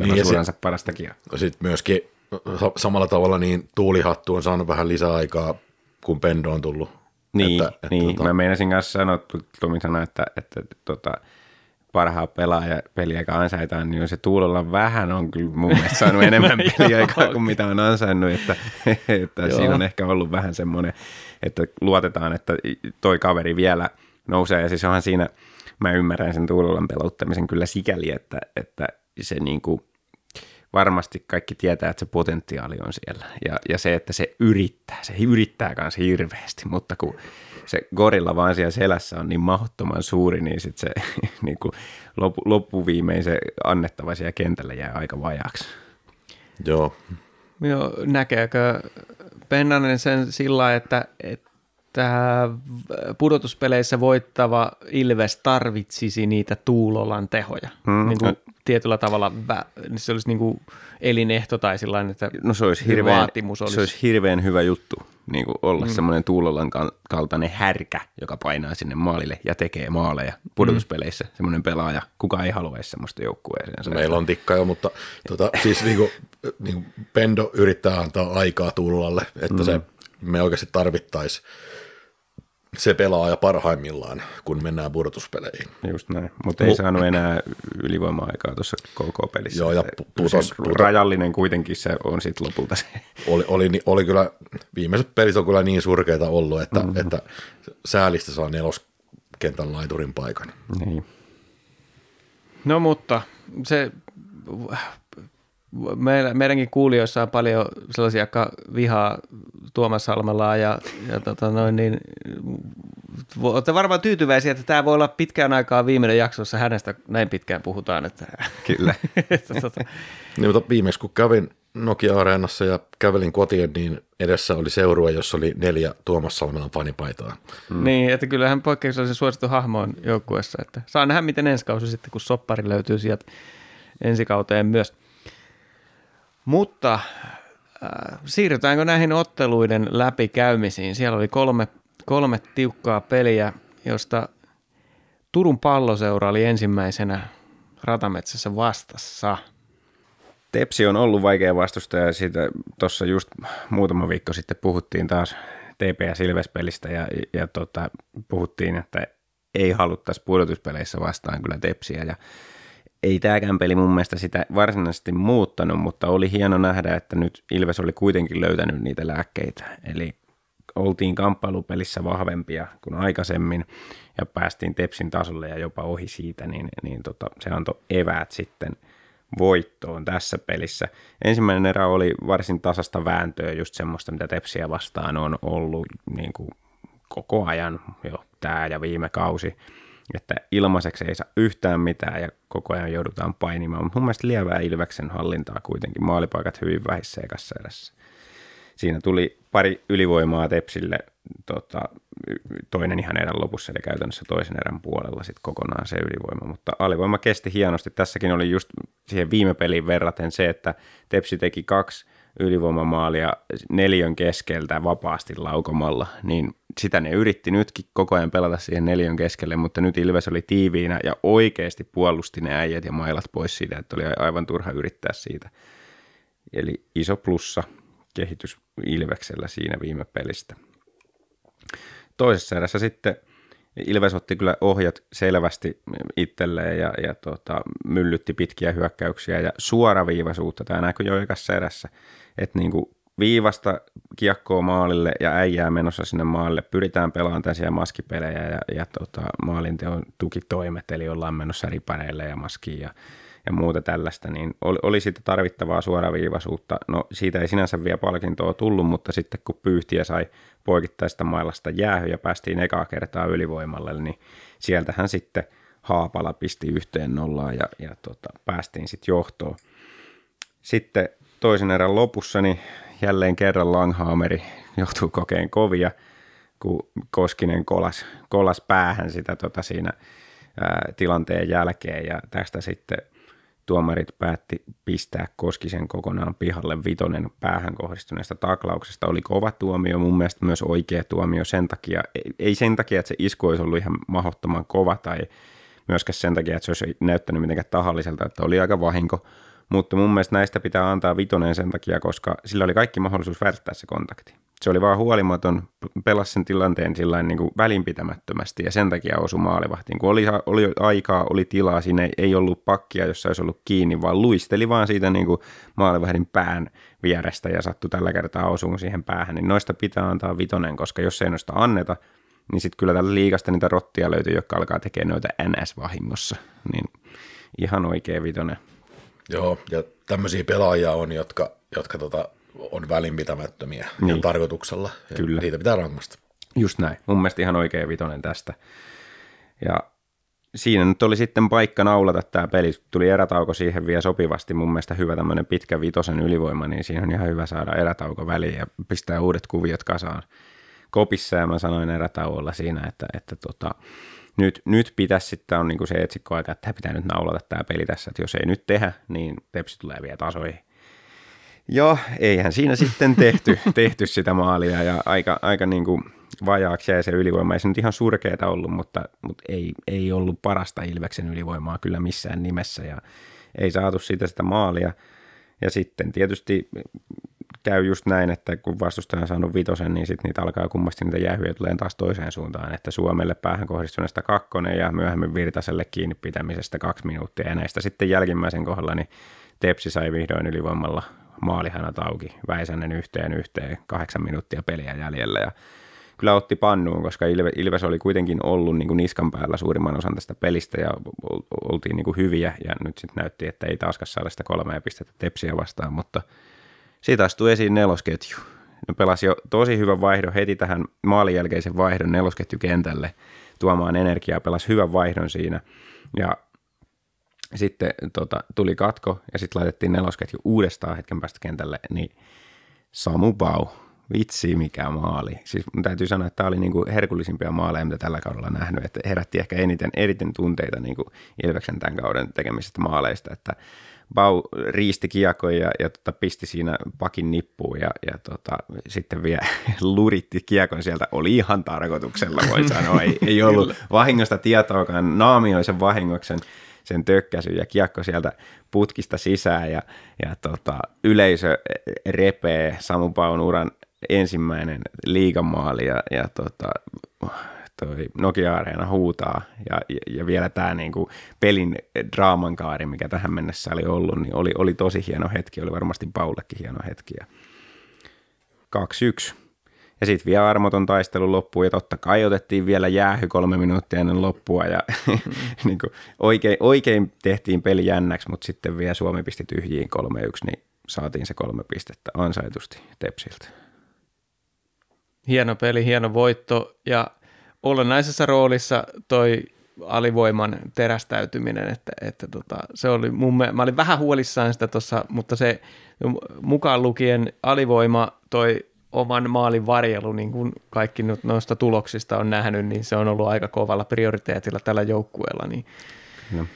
niin, ja se, parastakin. Sitten myöskin samalla tavalla niin tuulihattu on saanut vähän lisää aikaa, kun Pendo on tullut. Niin, että, että, niin. Tota... mä meinasin kanssa sanoa, Tumi sanoi, että, että, tota, parhaa pelaaja peliaikaa ansaitaan, niin se Tuulolla vähän on kyllä mun mielestä saanut enemmän peliaikaa kuin mitä on ansainnut, että, että siinä on ehkä ollut vähän semmoinen, että luotetaan, että toi kaveri vielä nousee, ja siis onhan siinä, mä ymmärrän sen Tuulolan pelottamisen kyllä sikäli, että, että se niin kuin varmasti kaikki tietää, että se potentiaali on siellä. Ja, ja se, että se yrittää, se yrittää kanssa hirveästi, mutta kun se gorilla vaan siellä selässä on niin mahdottoman suuri, niin sitten se niin kuin loppu, loppuviimein se annettava siellä kentällä jää aika vajaksi. Joo. Joo, näkeekö Pennanen sen sillä, että, että pudotuspeleissä voittava Ilves tarvitsisi niitä Tuulolan tehoja? Hmm. Niin kuin tietyllä tavalla vä, niin se olisi niin kuin elinehto tai sellainen, että No se olisi hirveän, vaatimus olisi. se olisi hirveän hyvä juttu niin kuin olla mm. semmoinen Tuulolan kal- kaltainen härkä, joka painaa sinne maalille ja tekee maaleja pudotuspeleissä. Mm. Semmoinen pelaaja, kuka ei haluaisi semmoista joukkueeseen. Meillä on tikka jo, mutta tota, siis niinku, niinku Pendo yrittää antaa aikaa Tuulalle, että mm. se, me oikeasti tarvittaisiin se pelaaja parhaimmillaan, kun mennään pudotuspeleihin. Just näin, mutta ei Mu- saanut enää ylivoima-aikaa tuossa KK-pelissä. Joo, ja putos- se putos- rajallinen kuitenkin se on sitten lopulta se. Oli, oli, ni- oli kyllä, viimeiset pelit on kyllä niin surkeita ollut, että, mm. että säälistä saa neloskentän laiturin paikan. Niin. No mutta se, meillä, meidänkin kuulijoissa on paljon sellaisia, jotka vihaa Tuomas Salmelaa ja, ja tota noin, niin, olette varmaan tyytyväisiä, että tämä voi olla pitkään aikaa viimeinen jakso, jossa hänestä näin pitkään puhutaan. Että, Kyllä. että, tota, Niin, mutta viimeksi kun kävin Nokia-areenassa ja kävelin kotiin, niin edessä oli seurue, jossa oli neljä Tuomas Salmelan fanipaitaa. mm. Niin, että kyllähän poikkeuksellisen suosittu hahmo on joukkueessa. Että saa nähdä, miten ensi kausi sitten, kun soppari löytyy sieltä ensi kauteen myös. Mutta äh, siirrytäänkö näihin otteluiden läpikäymisiin? Siellä oli kolme, kolme tiukkaa peliä, josta Turun palloseura oli ensimmäisenä Ratametsässä vastassa. Tepsi on ollut vaikea vastustaja ja siitä tuossa just muutama viikko sitten puhuttiin taas TPS Ilves-pelistä ja, ja tota, puhuttiin, että ei haluttaisi pudotuspeleissä vastaan kyllä Tepsiä ja ei tämäkään peli mun mielestä sitä varsinaisesti muuttanut, mutta oli hieno nähdä, että nyt Ilves oli kuitenkin löytänyt niitä lääkkeitä. Eli oltiin kamppailupelissä vahvempia kuin aikaisemmin ja päästiin Tepsin tasolle ja jopa ohi siitä, niin, niin tota, se antoi eväät sitten voittoon tässä pelissä. Ensimmäinen erä oli varsin tasasta vääntöä, just semmoista, mitä Tepsiä vastaan on ollut niin kuin koko ajan jo tämä ja viime kausi, että ilmaiseksi ei saa yhtään mitään ja koko ajan joudutaan painimaan, mutta mun mielestä lievää Ilveksen hallintaa kuitenkin, maalipaikat hyvin vähissä ekassa erässä. Siinä tuli pari ylivoimaa Tepsille, tota, toinen ihan erän lopussa, eli käytännössä toisen erän puolella sitten kokonaan se ylivoima, mutta alivoima kesti hienosti. Tässäkin oli just siihen viime peliin verraten se, että Tepsi teki kaksi ylivoimamaalia neljön keskeltä vapaasti laukomalla, niin sitä ne yritti nytkin koko ajan pelata siihen neljön keskelle, mutta nyt Ilves oli tiiviinä ja oikeasti puolusti ne äijät ja mailat pois siitä, että oli aivan turha yrittää siitä. Eli iso plussa kehitys Ilveksellä siinä viime pelistä. Toisessa erässä sitten Ilves otti kyllä ohjat selvästi itselleen ja, ja tota, myllytti pitkiä hyökkäyksiä ja suoraviivaisuutta. Tämä näkyy jo ekassa erässä, että niinku viivasta kiekkoa maalille ja äijää menossa sinne maalle. Pyritään pelaamaan tällaisia maskipelejä ja, ja tota, maalinteon tukitoimet, eli ollaan menossa ripareille ja maskiin ja, ja muuta tällaista, niin oli, oli siitä tarvittavaa suoraviivaisuutta. No siitä ei sinänsä vielä palkintoa tullut, mutta sitten kun pyyhtiä sai poikittaista mailasta jäähy ja päästiin ekaa kertaa ylivoimalle, niin sieltähän sitten Haapala pisti yhteen nollaan ja, ja tota, päästiin sitten johtoon. Sitten toisen erän lopussa niin jälleen kerran Langhaameri joutuu kokeen kovia, kun Koskinen kolas, kolas päähän sitä tota siinä ää, tilanteen jälkeen ja tästä sitten tuomarit päätti pistää Koskisen kokonaan pihalle vitonen päähän kohdistuneesta taklauksesta. Oli kova tuomio, mun mielestä myös oikea tuomio sen takia, ei- sen takia, että se isku olisi ollut ihan mahdottoman kova tai myöskään sen takia, että se olisi näyttänyt mitenkään tahalliselta, että oli aika vahinko, mutta mun mielestä näistä pitää antaa vitonen sen takia, koska sillä oli kaikki mahdollisuus välttää se kontakti. Se oli vaan huolimaton, pelasi sen tilanteen sillä niin kuin välinpitämättömästi ja sen takia osui maalivahtiin. Kun oli, oli aikaa, oli tilaa, siinä ei, ollut pakkia, jossa olisi ollut kiinni, vaan luisteli vaan siitä niin kuin maalivahdin pään vierestä ja sattui tällä kertaa osuun siihen päähän. Niin noista pitää antaa vitonen, koska jos ei noista anneta, niin sitten kyllä tällä liikasta niitä rottia löytyy, jotka alkaa tekemään noita NS-vahingossa. Niin ihan oikea vitonen. Joo, ja tämmöisiä pelaajia on, jotka, jotka tota, on välinpitämättömiä niin. Ja tarkoituksella. Ja Kyllä. Niitä pitää rangaista. Just näin. Mun mielestä ihan oikea vitonen tästä. Ja siinä nyt oli sitten paikka naulata tämä peli. Tuli erätauko siihen vielä sopivasti. Mun mielestä hyvä tämmöinen pitkä vitosen ylivoima, niin siinä on ihan hyvä saada erätauko väliin ja pistää uudet kuviot kasaan kopissa. Ja mä sanoin erätauolla siinä, että, että tota, nyt, nyt pitäisi sitten on niin kuin se etsikkoaika, että pitää nyt naulata tämä peli tässä, että jos ei nyt tehdä, niin Tepsi tulee vielä tasoihin. Joo, eihän siinä sitten tehty, tehty sitä maalia ja aika, aika niin kuin vajaaksi jäi se ylivoima. Ei se nyt ihan surkeeta ollut, mutta, mutta ei, ei ollut parasta Ilveksen ylivoimaa kyllä missään nimessä ja ei saatu siitä sitä maalia. Ja sitten tietysti käy just näin, että kun vastustaja on saanut vitosen, niin sitten niitä alkaa kummasti niitä jäähyjä tulee taas toiseen suuntaan, että Suomelle päähän kohdistuneesta kakkonen ja myöhemmin Virtaselle kiinni pitämisestä kaksi minuuttia. Ja näistä sitten jälkimmäisen kohdalla niin Tepsi sai vihdoin ylivoimalla maalihanat auki, Väisänen yhteen yhteen, kahdeksan minuuttia peliä jäljellä. Ja kyllä otti pannuun, koska Ilves oli kuitenkin ollut niin kuin niskan päällä suurimman osan tästä pelistä ja oltiin niin kuin hyviä. Ja nyt sitten näytti, että ei taaskaan saada sitä kolmea pistettä Tepsiä vastaan, mutta siitä astui esiin nelosketju. Ne pelasi jo tosi hyvän vaihdon heti tähän maalin jälkeisen vaihdon nelosketjukentälle tuomaan energiaa, pelasi hyvän vaihdon siinä ja sitten tota, tuli katko ja sitten laitettiin nelosketju uudestaan hetken päästä kentälle, niin Samu Bau, vitsi mikä maali. Siis mun täytyy sanoa, että tämä oli niinku herkullisimpia maaleja, mitä tällä kaudella nähnyt, että herätti ehkä eniten, eniten tunteita niinku Ilveksen tämän kauden tekemisestä maaleista, että Bau riisti kiekon ja, ja tota, pisti siinä pakin nippuun ja, ja tota, sitten vielä luritti kiekon sieltä. Oli ihan tarkoituksella, voi sanoa. Ei, ei ollut vahingosta tietoakaan. Naamioi sen vahingoksen sen tökkäsyn ja kiekko sieltä putkista sisään ja, ja tota, yleisö repee Samu Paun uran ensimmäinen liigamaali ja, ja tota, toi Nokia-areena huutaa ja, ja, ja vielä tämä niinku pelin draaman kaari, mikä tähän mennessä oli ollut, niin oli, oli tosi hieno hetki, oli varmasti Paullekin hieno hetki. Ja 2-1. Ja sitten vielä armoton taistelu loppuun ja totta kai otettiin vielä jäähy kolme minuuttia ennen loppua ja mm. niin oikein, oikein tehtiin peli jännäksi, mutta sitten vielä Suomi pisti tyhjiin 3-1, niin saatiin se kolme pistettä ansaitusti Tepsiltä. Hieno peli, hieno voitto ja olennaisessa roolissa toi alivoiman terästäytyminen, että, että tota, se oli mun mä olin vähän huolissaan sitä tuossa, mutta se mukaan lukien alivoima toi oman maalin varjelu, niin kuin kaikki noista tuloksista on nähnyt, niin se on ollut aika kovalla prioriteetilla tällä joukkueella. Niin. No.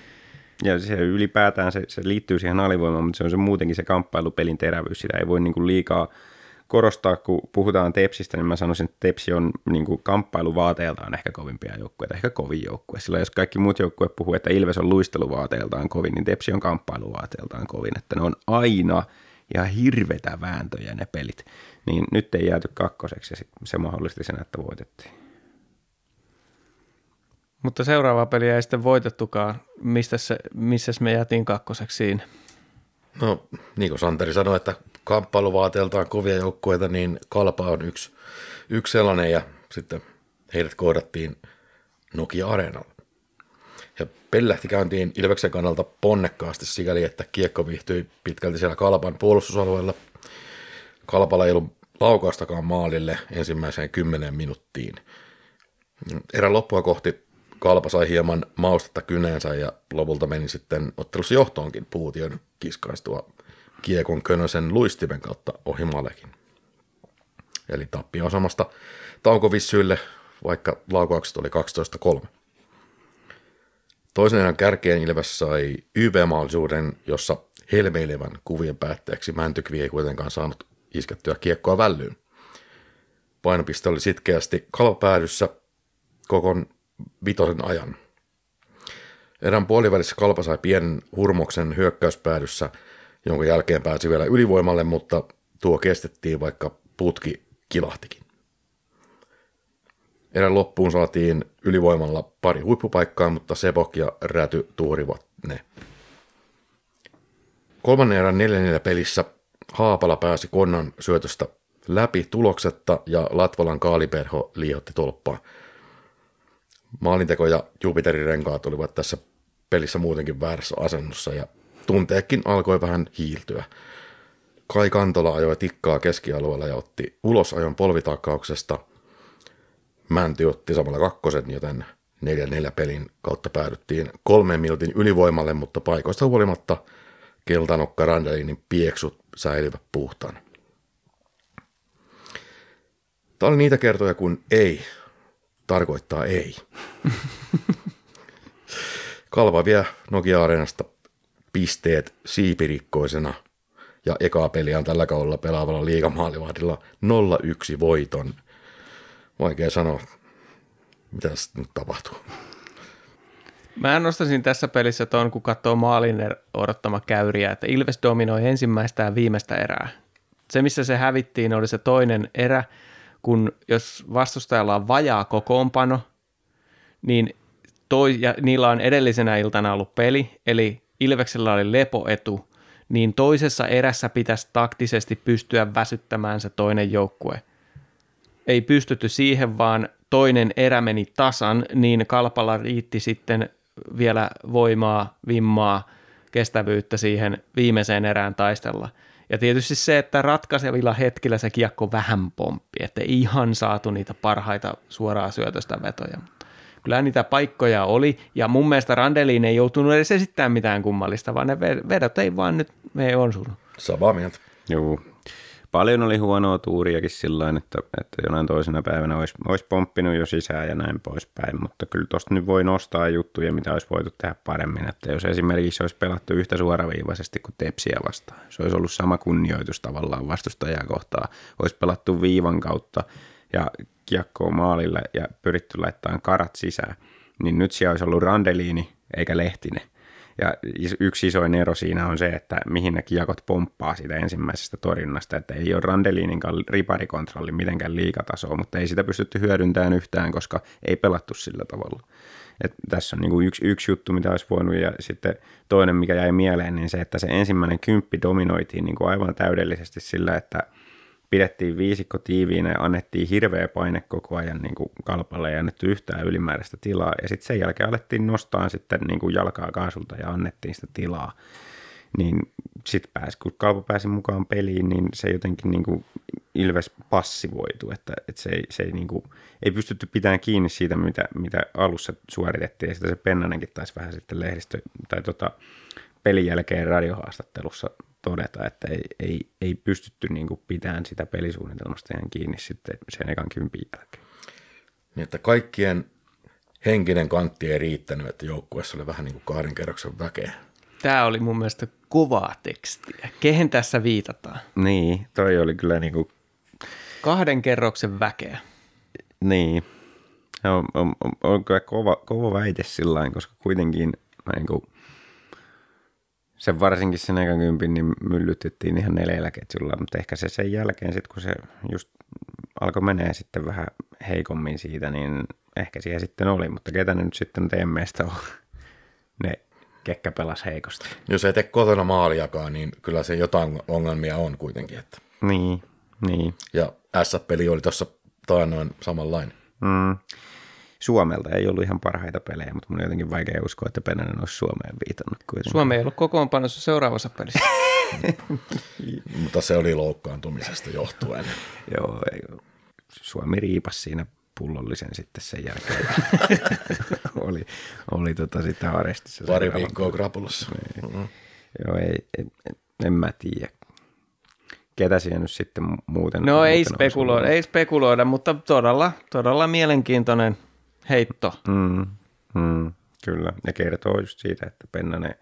Ja se ylipäätään se, se liittyy siihen alivoimaan, mutta se on se muutenkin se kamppailupelin terävyys. Sitä ei voi niin kuin liikaa korostaa, kun puhutaan Tepsistä, niin mä sanoisin, että Tepsi on niin kuin kamppailuvaateeltaan ehkä kovimpia joukkueita, ehkä kovin joukkue. Sillä jos kaikki muut joukkueet puhuu, että Ilves on luisteluvaateeltaan kovin, niin Tepsi on kamppailuvaateeltaan kovin. Että ne on aina ja hirvetä vääntöjä ne pelit. Niin nyt ei jääty kakkoseksi ja sit se mahdollisti sen, että voitettiin. Mutta seuraava peli ei sitten voitettukaan. Mistä se, missä me jäätiin kakkoseksi siinä? No, niin kuin Santeri sanoi, että kamppailuvaateeltaan kovia joukkueita, niin Kalpa on yksi, yksi sellainen ja sitten heidät kohdattiin Nokia-areenalla. Ja peli lähti käyntiin Ilveksen kannalta ponnekkaasti sikäli, että kiekko viihtyi pitkälti siellä Kalpan puolustusalueella. Kalpalla ei ollut laukaustakaan maalille ensimmäiseen kymmeneen minuuttiin. Erän loppua kohti Kalpa sai hieman maustetta kyneensä ja lopulta meni sitten ottelussa johtoonkin puution kiskaistua kiekon könösen luistimen kautta ohi Malekin. Eli tappio asemasta taukovissyille, vaikka laukaukset oli 12-3. Toisen erän kärkeen Ilves sai YV-mahdollisuuden, jossa helmeilevän kuvien päätteeksi Mäntykvi ei kuitenkaan saanut iskettyä kiekkoa vällyyn. Painopiste oli sitkeästi kalpapäädyssä kokon vitosen ajan. Erän puolivälissä kalpa sai pienen hurmoksen hyökkäyspäädyssä, jonka jälkeen pääsi vielä ylivoimalle, mutta tuo kestettiin, vaikka putki kilahtikin. Erän loppuun saatiin ylivoimalla pari huippupaikkaa, mutta Sebok ja Räty tuurivat ne. Kolmannen erän 4 pelissä Haapala pääsi Konnan syötöstä läpi tuloksetta ja Latvalan kaaliperho liiotti tolppaa. Maalinteko ja Jupiterin renkaat olivat tässä pelissä muutenkin väärässä asennossa ja tunteekin alkoi vähän hiiltyä. Kai Kantola ajoi tikkaa keskialueella ja otti ulosajon polvitakkauksesta. Mänty otti samalla kakkosen, joten 4-4 pelin kautta päädyttiin kolmen minuutin ylivoimalle, mutta paikoista huolimatta keltanokka Randelinin pieksut säilyvät puhtaana. Tämä oli niitä kertoja, kun ei tarkoittaa ei. Kalva vie Nokia-areenasta pisteet siipirikkoisena ja ekaa peliä on tällä kaudella pelaavalla liigamaalivahdilla 0-1 voiton. Vaikea sanoa, mitä tässä nyt tapahtuu. Mä nostaisin tässä pelissä tuon, kun katsoo maalin odottama käyriä, että Ilves dominoi ensimmäistä ja viimeistä erää. Se, missä se hävittiin, oli se toinen erä, kun jos vastustajalla on vajaa kokoonpano, niin toi, ja niillä on edellisenä iltana ollut peli, eli Ilveksellä oli lepoetu, niin toisessa erässä pitäisi taktisesti pystyä väsyttämään se toinen joukkue. Ei pystytty siihen, vaan toinen erä meni tasan, niin kalpalla riitti sitten vielä voimaa, vimmaa, kestävyyttä siihen viimeiseen erään taistella. Ja tietysti se, että ratkaisevilla hetkillä se kiekko vähän pomppi, että ihan saatu niitä parhaita suoraa syötöstä vetoja. Kyllä niitä paikkoja oli, ja mun mielestä Randeliin ei joutunut edes esittämään mitään kummallista, vaan ne vedot ei vaan nyt, me ei osunut. Samaa mieltä. Joo. Paljon oli huonoa tuuriakin sillä että, että jonain toisena päivänä olisi, olisi pomppinut jo sisään ja näin poispäin, mutta kyllä tuosta nyt voi nostaa juttuja, mitä olisi voitu tehdä paremmin, että jos esimerkiksi olisi pelattu yhtä suoraviivaisesti kuin Tepsiä vastaan, se olisi ollut sama kunnioitus tavallaan vastustajaa kohtaan, olisi pelattu viivan kautta ja kiekkoa maalille ja pyritty laittamaan karat sisään, niin nyt siellä olisi ollut Randeliini eikä Lehtinen. Ja yksi isoin ero siinä on se, että mihin ne kiekot pomppaa siitä ensimmäisestä torjunnasta, että ei ole Randeliininkaan riparikontrolli mitenkään liikatasoa, mutta ei sitä pystytty hyödyntämään yhtään, koska ei pelattu sillä tavalla. Et tässä on niin kuin yksi, yksi juttu, mitä olisi voinut, ja sitten toinen, mikä jäi mieleen, niin se, että se ensimmäinen kymppi dominoitiin niin kuin aivan täydellisesti sillä, että – pidettiin viisikko tiiviinä ja annettiin hirveä paine koko ajan niin kuin kalpalle ja annettu yhtään ylimääräistä tilaa. Ja sitten sen jälkeen alettiin nostaa sitten niin kuin jalkaa kaasulta ja annettiin sitä tilaa. Niin sitten pääsi, kun kalpa pääsi mukaan peliin, niin se jotenkin niin kuin Ilves passivoitu, että, että se, ei, se ei, niin kuin, ei pystytty pitämään kiinni siitä, mitä, mitä alussa suoritettiin. Ja sitä se Pennanenkin taisi vähän sitten lehdistö, tai tota, pelin jälkeen radiohaastattelussa todeta, että ei, ei, ei pystytty niin kuin pitämään sitä pelisuunnitelmasta ihan kiinni sitten sen ekan kympin jälkeen. Niin, että kaikkien henkinen kantti ei riittänyt, että joukkueessa oli vähän niin kuin kahden kerroksen väkeä. Tämä oli mun mielestä kovaa tekstiä. Kehen tässä viitataan? Niin, toi oli kyllä niin kuin... Kahden kerroksen väkeä. Niin. On, on, on, on kyllä kova, kova väite sillä koska kuitenkin niin kuin, sen varsinkin sen ekan kympin niin myllytettiin ihan neljällä ketjulla, mutta ehkä se sen jälkeen sitten, kun se just alkoi menee sitten vähän heikommin siitä, niin ehkä siihen sitten oli, mutta ketä ne nyt sitten teidän mielestä on ne kekkä pelas heikosti? Jos ei tee kotona maaliakaan, niin kyllä se jotain ongelmia on kuitenkin. Että. Niin, niin. Ja S-peli oli tuossa taannoin samanlainen. Mm. Suomelta ei ollut ihan parhaita pelejä, mutta mun on jotenkin vaikea uskoa, että Pennanen olisi Suomeen viitannut kuitenkin. Suomi ei ollut kokoonpanossa seuraavassa pelissä. mutta se oli loukkaantumisesta johtuen. Joo, ei, Suomi riipas siinä pullollisen sitten sen jälkeen. oli oli tota sitä arestissa. Pari viikkoa krapulassa. Niin. Mm-hmm. Joo, ei, en, en mä tiedä. Ketä siellä nyt sitten muuten... No muuten ei spekuloida, ei spekuloida, mutta todella, todella mielenkiintoinen – heitto. Mm, mm, kyllä, ja kertoo just siitä, että Pennanen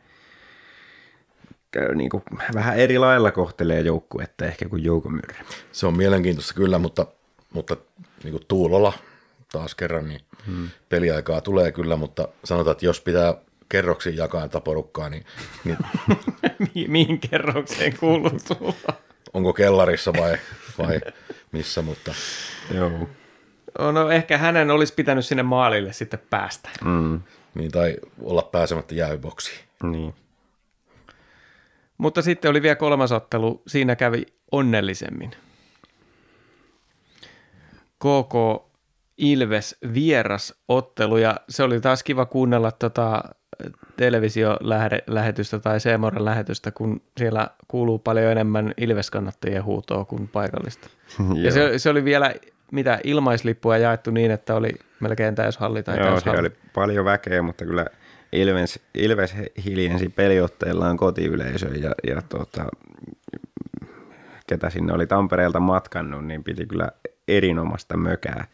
niin kuin, vähän eri lailla kohtelee joukkuetta ehkä kuin Jouko Myrrä. Se on mielenkiintoista kyllä, mutta, mutta niin kuin Tuulolla taas kerran, niin hmm. peliaikaa tulee kyllä, mutta sanotaan, että jos pitää kerroksiin jakaa tätä porukkaa, niin... niin Mihin kerrokseen kuuluu tulla? Onko kellarissa vai, vai missä, mutta... Joo. No ehkä hänen olisi pitänyt sinne maalille sitten päästä. Mm. Niin, tai olla pääsemättä jääboksiin. Niin. Mutta sitten oli vielä kolmas ottelu, siinä kävi onnellisemmin. KK Ilves vierasottelu ja se oli taas kiva kuunnella tota televisiolähetystä tai Seemoren lähetystä, kun siellä kuuluu paljon enemmän Ilves-kannattajien huutoa kuin paikallista. ja se, se oli vielä mitä ilmaislippuja jaettu niin, että oli melkein täyshalli tai Joo, täyshalli. oli paljon väkeä, mutta kyllä Ilves, Ilves hiljensi peliotteillaan kotiyleisö ja, ja tota, ketä sinne oli Tampereelta matkannut, niin piti kyllä erinomaista mökää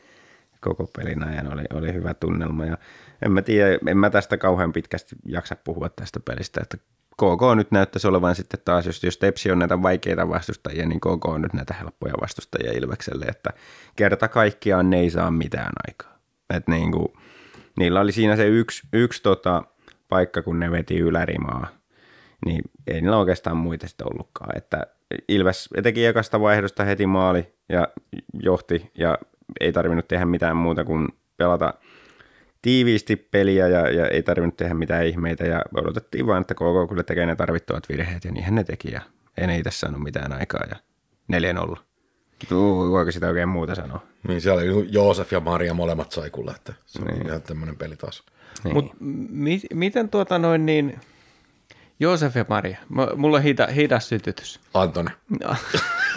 koko pelin ajan, oli, oli hyvä tunnelma ja en mä tiedä, en mä tästä kauhean pitkästi jaksa puhua tästä pelistä, että KK nyt näyttäisi olevan sitten taas, jos, jos Tepsi on näitä vaikeita vastustajia, niin KK on nyt näitä helppoja vastustajia Ilvekselle, että kerta kaikkiaan ne ei saa mitään aikaa. Et niin kuin, niillä oli siinä se yksi, yksi tota, paikka, kun ne veti ylärimaa, niin ei niillä oikeastaan muita sitten ollutkaan. Että Ilves teki ekasta vaihdosta heti maali ja johti ja ei tarvinnut tehdä mitään muuta kuin pelata tiiviisti peliä ja, ja ei tarvinnut tehdä mitään ihmeitä ja odotettiin vaan, että KK kyllä tekee ne tarvittavat virheet ja niinhän ne teki ja ei ne itse saanut mitään aikaa ja 4-0. Voiko sitä oikein muuta sanoa? Niin siellä oli Joosef ja Maria molemmat sai kyllä, että se on niin. ihan tämmöinen peli taas. Niin. Mut mi- miten tuota noin niin, Joosef ja Maria, M- mulla on hita, hidas sytytys. Antone.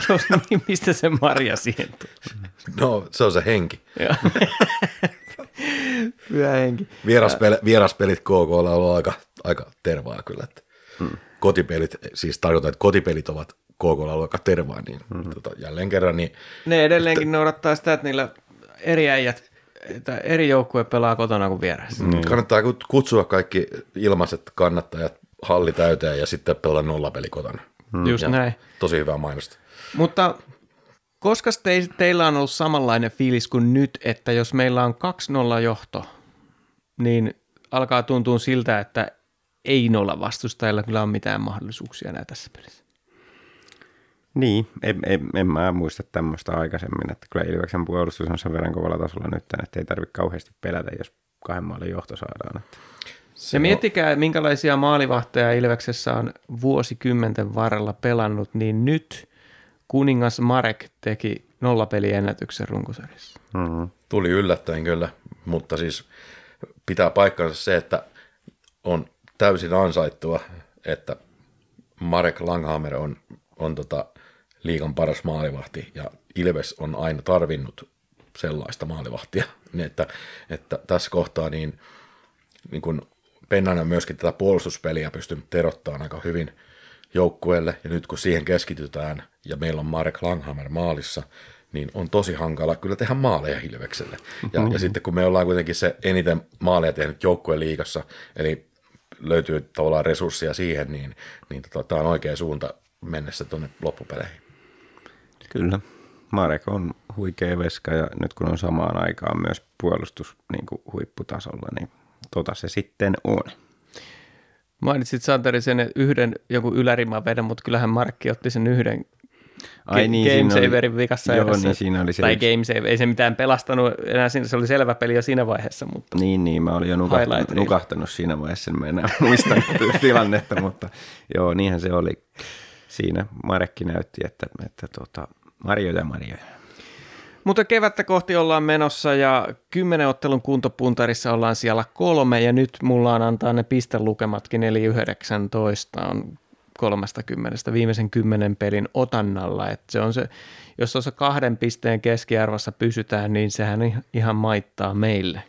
No, niin mistä se Maria siihen tuli? No, se on se henki. Pyhä henki. Vieraspel, vieraspelit KK on ollut aika, aika tervaa kyllä. Että hmm. Kotipelit, siis tarkoitan, että kotipelit ovat KK on ollut aika tervaa, niin hmm. tota, jälleen kerran. Niin, ne edelleenkin että, noudattaa sitä, että niillä eri äijät että eri joukkue pelaa kotona kuin vieressä. Mm. Kannattaa kutsua kaikki ilmaiset kannattajat halli täyteen ja sitten pelata nollapeli kotona. Mm. Just ja näin. Tosi hyvää mainosta. Mutta koska te, teillä on ollut samanlainen fiilis kuin nyt, että jos meillä on 2-0 johto, niin alkaa tuntua siltä, että ei nolla vastustajilla kyllä on mitään mahdollisuuksia enää tässä pelissä. Niin, en, en, en mä muista tämmöistä aikaisemmin, että kyllä Ilveksen puolustus on sen verran kovalla tasolla nyt, että ei tarvitse kauheasti pelätä, jos kahden maalin johto saadaan. Että. Se ja miettikää, minkälaisia maalivahteja Ilveksessä on vuosikymmenten varrella pelannut, niin nyt kuningas Marek teki nollapeliennätyksen runkosarjassa. Mm-hmm. Tuli yllättäen kyllä, mutta siis pitää paikkansa se, että on täysin ansaittua, että Marek Langhammer on, on tota liikan paras maalivahti ja Ilves on aina tarvinnut sellaista maalivahtia, niin että, että tässä kohtaa niin, niin kun Pennanen myöskin tätä puolustuspeliä pystynyt terottamaan aika hyvin joukkueelle, ja nyt kun siihen keskitytään, ja meillä on Marek Langhammer maalissa, niin on tosi hankala kyllä tehdä maaleja Hilvekselle. Ja, mm-hmm. ja sitten kun me ollaan kuitenkin se eniten maaleja tehnyt joukkueen liigassa, eli löytyy tavallaan resursseja siihen, niin, niin tota, tämä on oikea suunta mennessä tuonne loppupeleihin. Kyllä. Marek on huikea veska ja nyt kun on samaan aikaan myös puolustus niin kuin huipputasolla, niin tota se sitten on. Mainitsit Santeri sen yhden joku yläriman vedon, mutta kyllähän Markki otti sen yhden Ai niin, Game Saverin vikassa joo, niin siinä oli se tai Game Save, ei se mitään pelastanut enää, se oli selvä peli jo siinä vaiheessa. Mutta niin, niin, mä olin jo nukahtanut, nukahtanut siinä vaiheessa, en enää muista tilannetta, mutta joo, niinhän se oli. Siinä Marekki näytti, että, että tota, Mario ja Mario. Mutta kevättä kohti ollaan menossa ja kymmenen ottelun kuntopuntarissa ollaan siellä kolme ja nyt mulla on antaa ne pistelukematkin eli 19 on 30 viimeisen kymmenen pelin otannalla. Et se on se, jos tuossa kahden pisteen keskiarvossa pysytään, niin sehän ihan maittaa meille.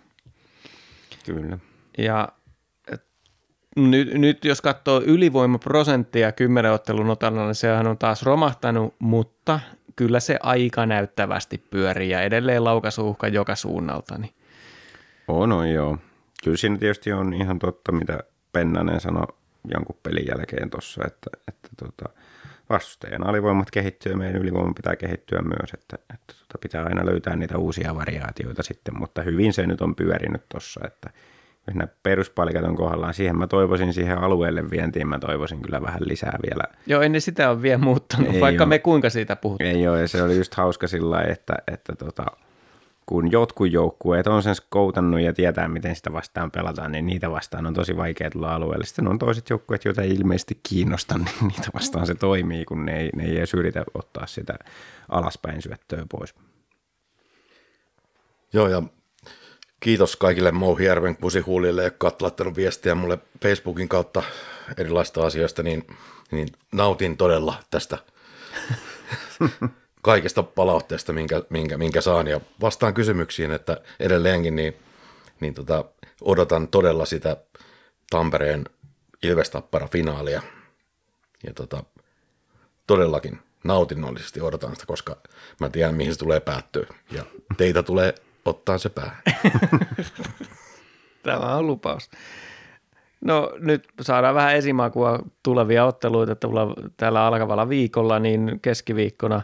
Kyllä. Ja nyt, nyt jos katsoo ylivoimaprosenttia kymmenen ottelun otannalla, niin sehän on taas romahtanut, mutta kyllä se aika näyttävästi pyörii ja edelleen laukasuhka joka suunnalta. Niin. On, on joo. Kyllä siinä tietysti on ihan totta, mitä Pennanen sanoi jonkun pelin jälkeen tuossa, että, että tota, vastustajan alivoimat kehittyy ja meidän ylivoima pitää kehittyä myös, että, että tota, pitää aina löytää niitä uusia variaatioita sitten, mutta hyvin se nyt on pyörinyt tuossa, että jos nämä peruspalikat on kohdallaan, siihen mä toivoisin siihen alueelle vientiin, mä toivoisin kyllä vähän lisää vielä. Joo, ennen sitä on vielä muuttanut, ei vaikka ole, me kuinka siitä puhutaan. Ei ole, ja se oli just hauska sillä että, että tota, kun jotkut joukkueet on sen skoutannut ja tietää, miten sitä vastaan pelataan, niin niitä vastaan on tosi vaikea tulla alueelle. Sitten on toiset joukkueet, joita ei ilmeisesti kiinnosta, niin niitä vastaan se toimii, kun ne ei, ne ei edes yritä ottaa sitä alaspäin syöttöä pois. Joo, ja kiitos kaikille Mouhijärven kusihuulille, jotka ovat laittanut viestiä mulle Facebookin kautta erilaista asioista, niin, niin nautin todella tästä kaikesta palautteesta, minkä, minkä, minkä saan. Ja vastaan kysymyksiin, että edelleenkin niin, niin tota, odotan todella sitä Tampereen Ilvestappara finaalia. Ja tota, todellakin nautinnollisesti odotan sitä, koska mä tiedän, mihin se tulee päättyä. Ja teitä tulee ottaa se päähän. Tämä on lupaus. No nyt saadaan vähän esimakua tulevia otteluita tulla tällä alkavalla viikolla, niin keskiviikkona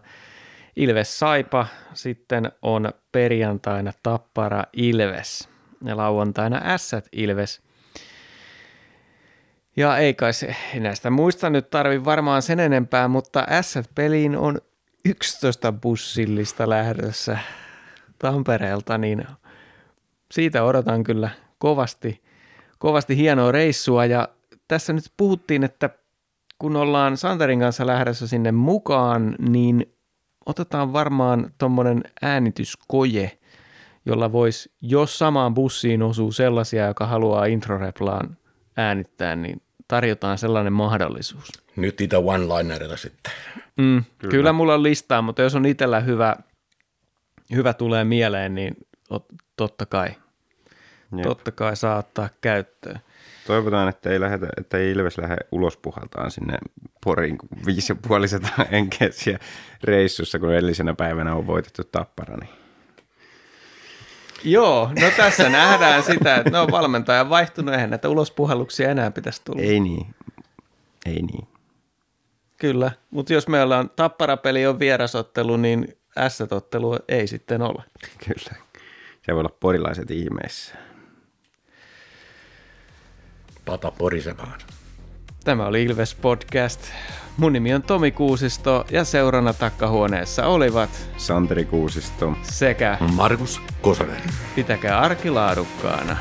Ilves Saipa, sitten on perjantaina Tappara Ilves ja lauantaina Ässät Ilves. Ja ei kai se näistä muista nyt tarvi varmaan sen enempää, mutta Ässät-peliin on 11 bussillista lähdössä Tampereelta, niin siitä odotan kyllä kovasti, kovasti hienoa reissua. Ja tässä nyt puhuttiin, että kun ollaan Santerin kanssa lähdössä sinne mukaan, niin otetaan varmaan tuommoinen äänityskoje, jolla voisi, jos samaan bussiin osuu sellaisia, joka haluaa introreplaan äänittää, niin tarjotaan sellainen mahdollisuus. Nyt niitä one-linerilla sitten. Mm, kyllä. kyllä mulla on listaa, mutta jos on itsellä hyvä, hyvä tulee mieleen, niin totta kai, Jep. totta kai saa ottaa käyttöön. Toivotaan, että ei, lähetä, että ei Ilves lähde ulos puhaltaan sinne Porin viisi ja puoliset enkeä reissussa, kun edellisenä päivänä on voitettu tappara. Niin. Joo, no tässä nähdään sitä, että no valmentaja vaihtunut, eihän näitä ulospuhalluksia enää pitäisi tulla. Ei niin, ei niin. Kyllä, mutta jos meillä on tapparapeli on vierasottelu, niin S-ottelu ei sitten ole. Kyllä, se voi olla porilaiset ihmeessä. Pata porisemaan. Tämä oli Ilves Podcast. Mun nimi on Tomi Kuusisto ja seurana takkahuoneessa olivat Santeri Kuusisto sekä Markus Kosonen. Pitäkää arki laadukkaana.